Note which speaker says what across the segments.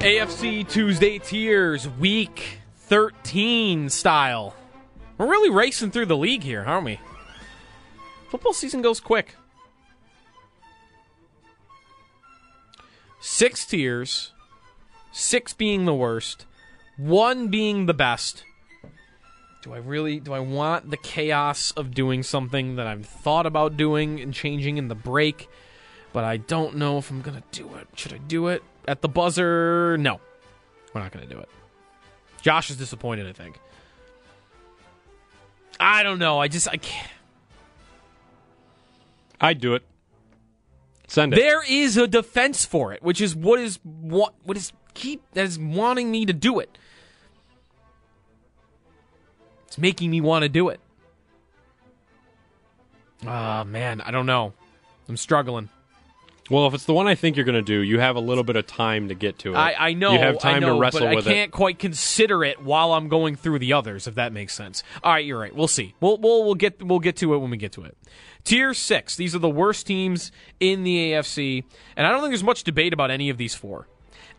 Speaker 1: AFC Tuesday tiers, week 13 style. We're really racing through the league here, aren't we? Football season goes quick. Six tiers, six being the worst, one being the best. Do I really do I want the chaos of doing something that I've thought about doing and changing in the break, but I don't know if I'm gonna do it. Should I do it? At the buzzer, no. We're not gonna do it. Josh is disappointed, I think. I don't know. I just I can't.
Speaker 2: I'd do it. Send it.
Speaker 1: There is a defense for it, which is what is what what is keep that is wanting me to do it. It's making me want to do it. Ah, man, I don't know. I'm struggling.
Speaker 2: Well, if it's the one I think you're going to do, you have a little bit of time to get to it.
Speaker 1: I, I know.
Speaker 2: You have time
Speaker 1: know,
Speaker 2: to wrestle
Speaker 1: but
Speaker 2: with
Speaker 1: I can't quite consider it while I'm going through the others, if that makes sense. All right, you're right. We'll see. We'll we'll, we'll get we'll get to it when we get to it. Tier six. These are the worst teams in the AFC, and I don't think there's much debate about any of these four.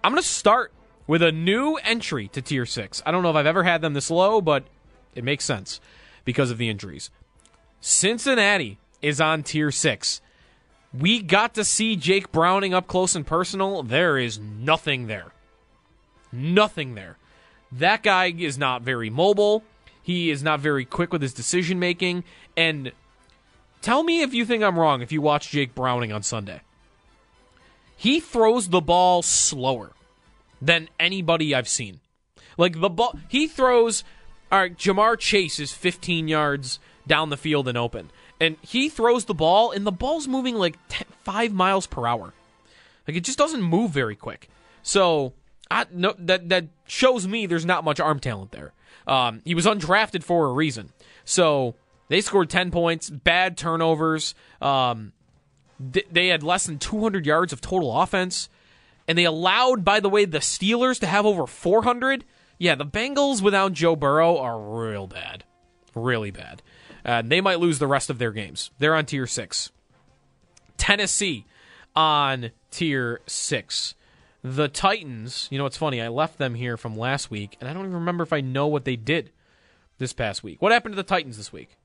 Speaker 1: I'm going to start with a new entry to tier six. I don't know if I've ever had them this low, but it makes sense because of the injuries. Cincinnati is on tier six. We got to see Jake Browning up close and personal. There is nothing there. Nothing there. That guy is not very mobile. He is not very quick with his decision making. And tell me if you think I'm wrong if you watch Jake Browning on Sunday. He throws the ball slower than anybody I've seen. Like the ball, he throws. All right, Ja'Marr Chase is 15 yards down the field and open and he throws the ball, and the ball's moving like 10, five miles per hour. Like it just doesn't move very quick. So I, no, that that shows me there's not much arm talent there. Um, he was undrafted for a reason. So they scored 10 points, bad turnovers. Um, th- they had less than 200 yards of total offense, and they allowed, by the way, the Steelers to have over 400. Yeah, the Bengals without Joe Burrow are real bad, really bad. Uh, they might lose the rest of their games. They're on tier six. Tennessee on tier six. The Titans, you know, it's funny. I left them here from last week, and I don't even remember if I know what they did this past week. What happened to the Titans this week?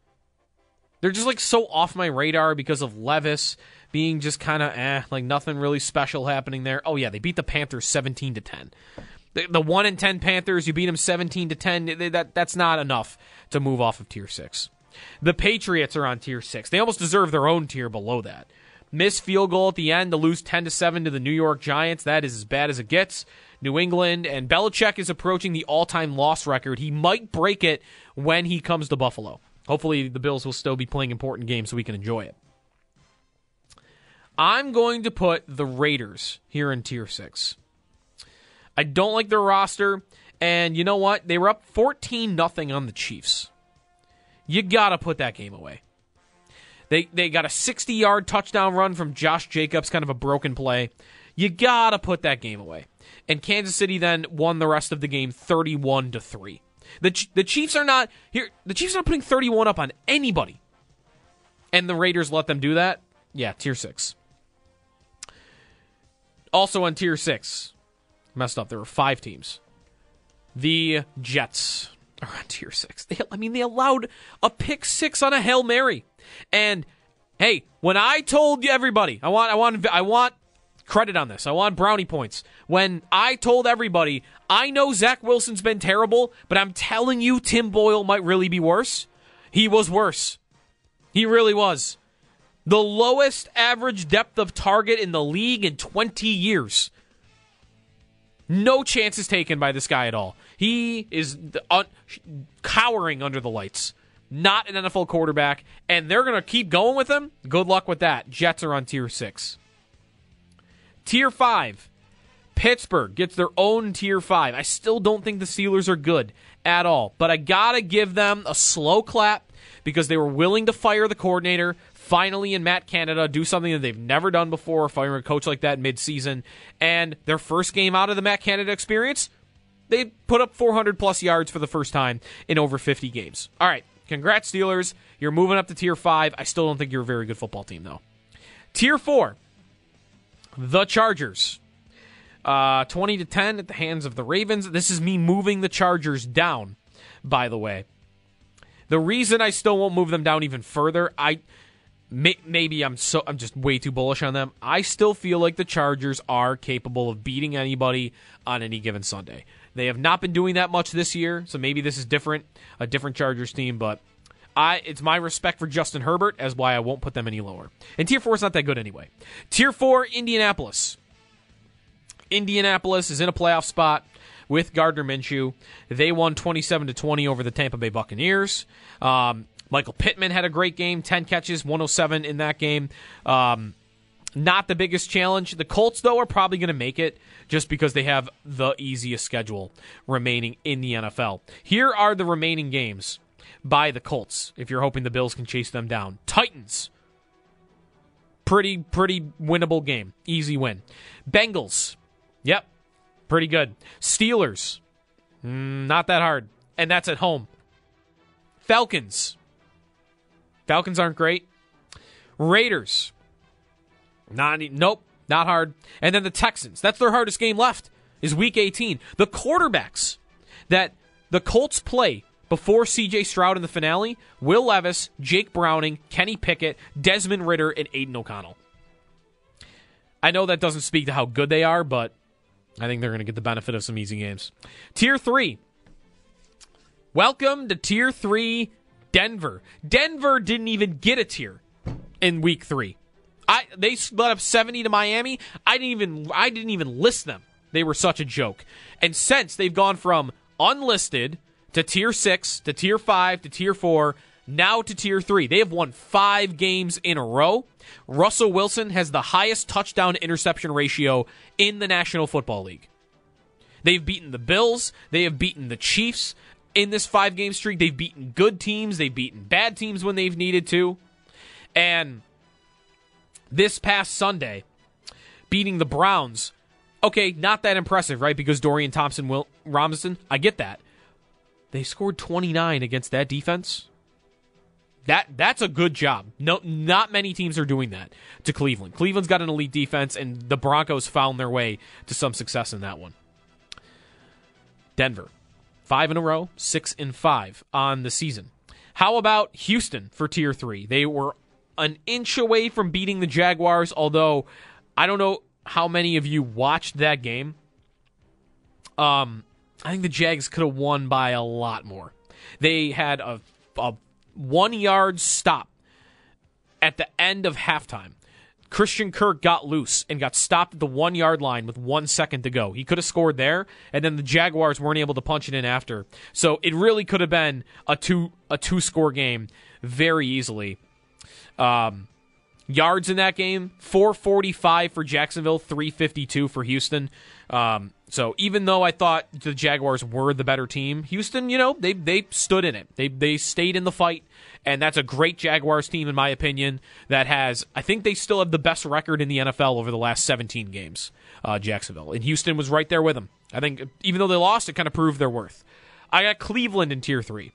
Speaker 1: They're just like so off my radar because of Levis being just kind of eh, like nothing really special happening there. Oh yeah, they beat the Panthers seventeen to ten. The, the one in ten Panthers, you beat them seventeen to ten. That that's not enough to move off of tier six. The Patriots are on tier six. They almost deserve their own tier below that. Miss field goal at the end to lose 10 to 7 to the New York Giants. That is as bad as it gets. New England and Belichick is approaching the all time loss record. He might break it when he comes to Buffalo. Hopefully, the Bills will still be playing important games so we can enjoy it. I'm going to put the Raiders here in tier six. I don't like their roster. And you know what? They were up 14 nothing on the Chiefs. You got to put that game away. They they got a 60-yard touchdown run from Josh Jacobs, kind of a broken play. You got to put that game away. And Kansas City then won the rest of the game 31 to 3. The the Chiefs are not here the Chiefs are not putting 31 up on anybody. And the Raiders let them do that? Yeah, tier 6. Also on tier 6. Messed up. There were 5 teams. The Jets are on tier six. They, I mean, they allowed a pick six on a hail mary, and hey, when I told everybody, I want, I want, I want credit on this. I want brownie points. When I told everybody, I know Zach Wilson's been terrible, but I'm telling you, Tim Boyle might really be worse. He was worse. He really was. The lowest average depth of target in the league in 20 years. No chances taken by this guy at all. He is un- cowering under the lights. Not an NFL quarterback, and they're going to keep going with him. Good luck with that. Jets are on tier six. Tier five, Pittsburgh gets their own tier five. I still don't think the Steelers are good at all, but I got to give them a slow clap because they were willing to fire the coordinator, finally in Matt Canada do something that they've never done before, firing a coach like that midseason. And their first game out of the Matt Canada experience, they put up 400 plus yards for the first time in over 50 games. All right, congrats Steelers. You're moving up to tier 5. I still don't think you're a very good football team though. Tier 4. The Chargers. Uh, 20 to 10 at the hands of the Ravens. This is me moving the Chargers down, by the way. The reason I still won't move them down even further, I may, maybe I'm so I'm just way too bullish on them. I still feel like the Chargers are capable of beating anybody on any given Sunday. They have not been doing that much this year, so maybe this is different, a different Chargers team, but I it's my respect for Justin Herbert as why I won't put them any lower. And tier 4 is not that good anyway. Tier 4 Indianapolis. Indianapolis is in a playoff spot with Gardner Minshew. They won 27 to 20 over the Tampa Bay Buccaneers. Um, Michael Pittman had a great game, 10 catches, 107 in that game. Um, not the biggest challenge. The Colts, though, are probably going to make it just because they have the easiest schedule remaining in the NFL. Here are the remaining games by the Colts if you're hoping the Bills can chase them down. Titans. Pretty, pretty winnable game. Easy win. Bengals. Yep. Pretty good. Steelers. Mm, not that hard. And that's at home. Falcons. Falcons aren't great. Raiders. Not nope, not hard. And then the Texans. That's their hardest game left. Is week 18. The quarterbacks that the Colts play before CJ Stroud in the finale, Will Levis, Jake Browning, Kenny Pickett, Desmond Ridder, and Aidan O'Connell. I know that doesn't speak to how good they are, but I think they're going to get the benefit of some easy games. Tier 3. Welcome to Tier 3 Denver. Denver didn't even get a tier in week 3. I they split up 70 to Miami. I didn't even I didn't even list them. They were such a joke. And since they've gone from unlisted to tier 6 to tier 5 to tier 4 now to tier 3. They have won 5 games in a row. Russell Wilson has the highest touchdown interception ratio in the National Football League. They've beaten the Bills, they have beaten the Chiefs in this 5 game streak. They've beaten good teams, they've beaten bad teams when they've needed to. And this past Sunday, beating the Browns. Okay, not that impressive, right? Because Dorian Thompson will Robinson, I get that. They scored 29 against that defense. That that's a good job. No not many teams are doing that to Cleveland. Cleveland's got an elite defense and the Broncos found their way to some success in that one. Denver. 5 in a row, 6 in 5 on the season. How about Houston for tier 3? They were an inch away from beating the Jaguars, although I don't know how many of you watched that game. Um, I think the Jags could have won by a lot more. They had a, a one yard stop at the end of halftime. Christian Kirk got loose and got stopped at the one yard line with one second to go. He could have scored there, and then the Jaguars weren't able to punch it in after. So it really could have been a two a two score game very easily. Um, yards in that game 445 for Jacksonville, 352 for Houston. Um, so even though I thought the Jaguars were the better team, Houston, you know, they they stood in it. They they stayed in the fight, and that's a great Jaguars team in my opinion. That has, I think they still have the best record in the NFL over the last 17 games. Uh, Jacksonville and Houston was right there with them. I think even though they lost, it kind of proved their worth. I got Cleveland in tier three.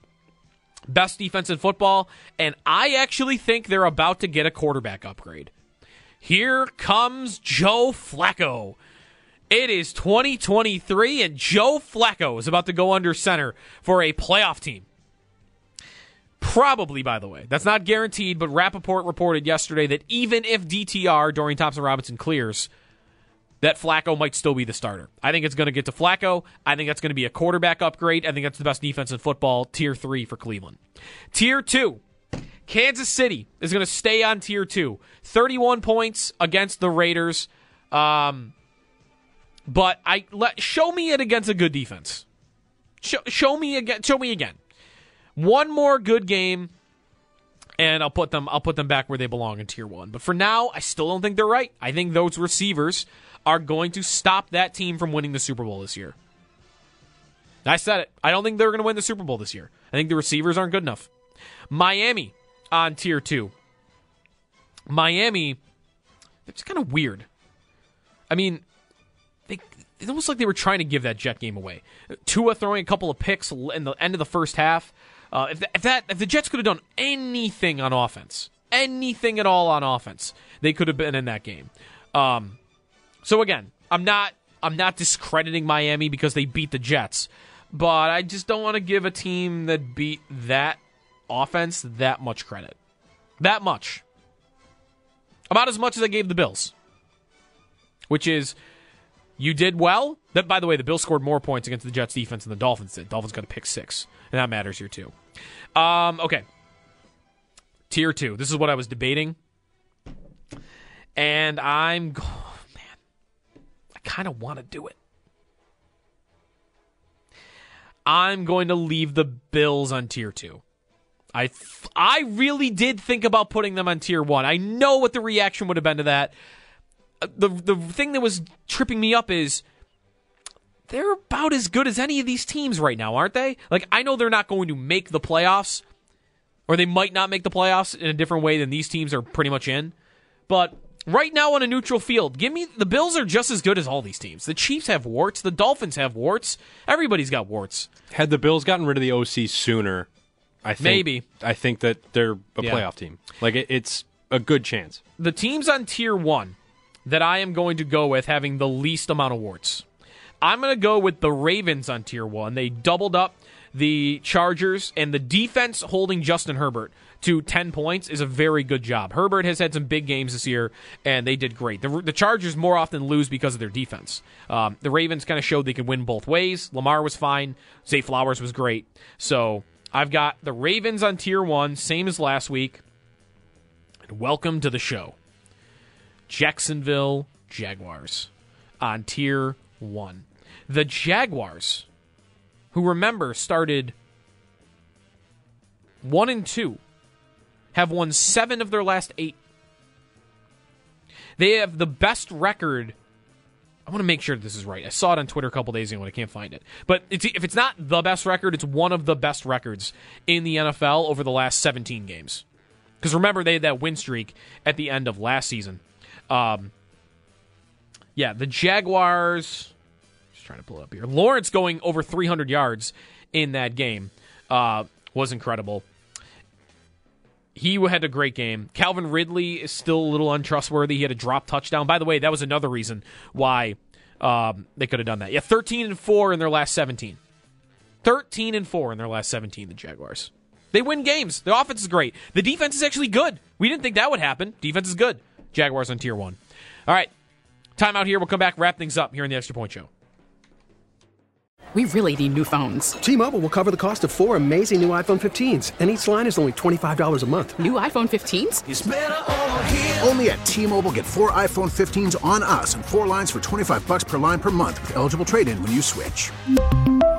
Speaker 1: Best defense in football, and I actually think they're about to get a quarterback upgrade. Here comes Joe Flacco. It is 2023, and Joe Flacco is about to go under center for a playoff team. Probably, by the way. That's not guaranteed, but Rapoport reported yesterday that even if DTR, Dorian Thompson Robinson, clears, that Flacco might still be the starter. I think it's going to get to Flacco. I think that's going to be a quarterback upgrade. I think that's the best defense in football, tier three for Cleveland. Tier two, Kansas City is going to stay on tier two. 31 points against the Raiders. Um, but I let show me it against a good defense. Show, show me again. Show me again. One more good game, and I'll put them. I'll put them back where they belong in tier one. But for now, I still don't think they're right. I think those receivers are going to stop that team from winning the Super Bowl this year. I said it. I don't think they're going to win the Super Bowl this year. I think the receivers aren't good enough. Miami on tier two. Miami, it's kind of weird. I mean, they it almost like they were trying to give that Jet game away. Tua throwing a couple of picks in the end of the first half. Uh, if, that, if that if the Jets could have done anything on offense, anything at all on offense, they could have been in that game. Um, so again, I'm not I'm not discrediting Miami because they beat the Jets, but I just don't want to give a team that beat that offense that much credit. That much. About as much as I gave the Bills. Which is you did well. That by the way, the Bills scored more points against the Jets defense than the Dolphins did. Dolphins got to pick six. And that matters here too. Um, okay. Tier two. This is what I was debating. And I'm oh, man, I kind of want to do it. I'm going to leave the Bills on tier two. I th- I really did think about putting them on tier one. I know what the reaction would have been to that. The the thing that was tripping me up is they're about as good as any of these teams right now, aren't they? Like I know they're not going to make the playoffs, or they might not make the playoffs in a different way than these teams are pretty much in. But right now on a neutral field. Give me the Bills are just as good as all these teams. The Chiefs have warts, the Dolphins have warts. Everybody's got warts.
Speaker 2: Had the Bills gotten rid of the OC sooner, I think
Speaker 1: maybe
Speaker 2: I think that they're a yeah. playoff team. Like it, it's a good chance.
Speaker 1: The teams on tier 1 that I am going to go with having the least amount of warts. I'm going to go with the Ravens on tier 1. They doubled up the Chargers and the defense holding Justin Herbert to 10 points is a very good job. Herbert has had some big games this year, and they did great. The, the Chargers more often lose because of their defense. Um, the Ravens kind of showed they can win both ways. Lamar was fine. Zay Flowers was great. So I've got the Ravens on tier one, same as last week. And welcome to the show. Jacksonville Jaguars on tier one. The Jaguars, who remember started one and two have won seven of their last eight. They have the best record. I want to make sure this is right. I saw it on Twitter a couple days ago and I can't find it. But it's, if it's not the best record, it's one of the best records in the NFL over the last 17 games. Because remember, they had that win streak at the end of last season. Um, yeah, the Jaguars. Just trying to pull it up here. Lawrence going over 300 yards in that game uh, was incredible he had a great game. Calvin Ridley is still a little untrustworthy. He had a drop touchdown. By the way, that was another reason why um, they could have done that. Yeah, 13 and 4 in their last 17. 13 and 4 in their last 17, the Jaguars. They win games. The offense is great. The defense is actually good. We didn't think that would happen. Defense is good. Jaguars on tier one. All right. Time out here. We'll come back, wrap things up here in the Extra Point Show.
Speaker 3: We really need new phones.
Speaker 4: T Mobile will cover the cost of four amazing new iPhone 15s, and each line is only $25 a month.
Speaker 3: New iPhone 15s?
Speaker 5: Only at T Mobile get four iPhone 15s on us and four lines for 25 bucks per line per month with eligible trade in when you switch.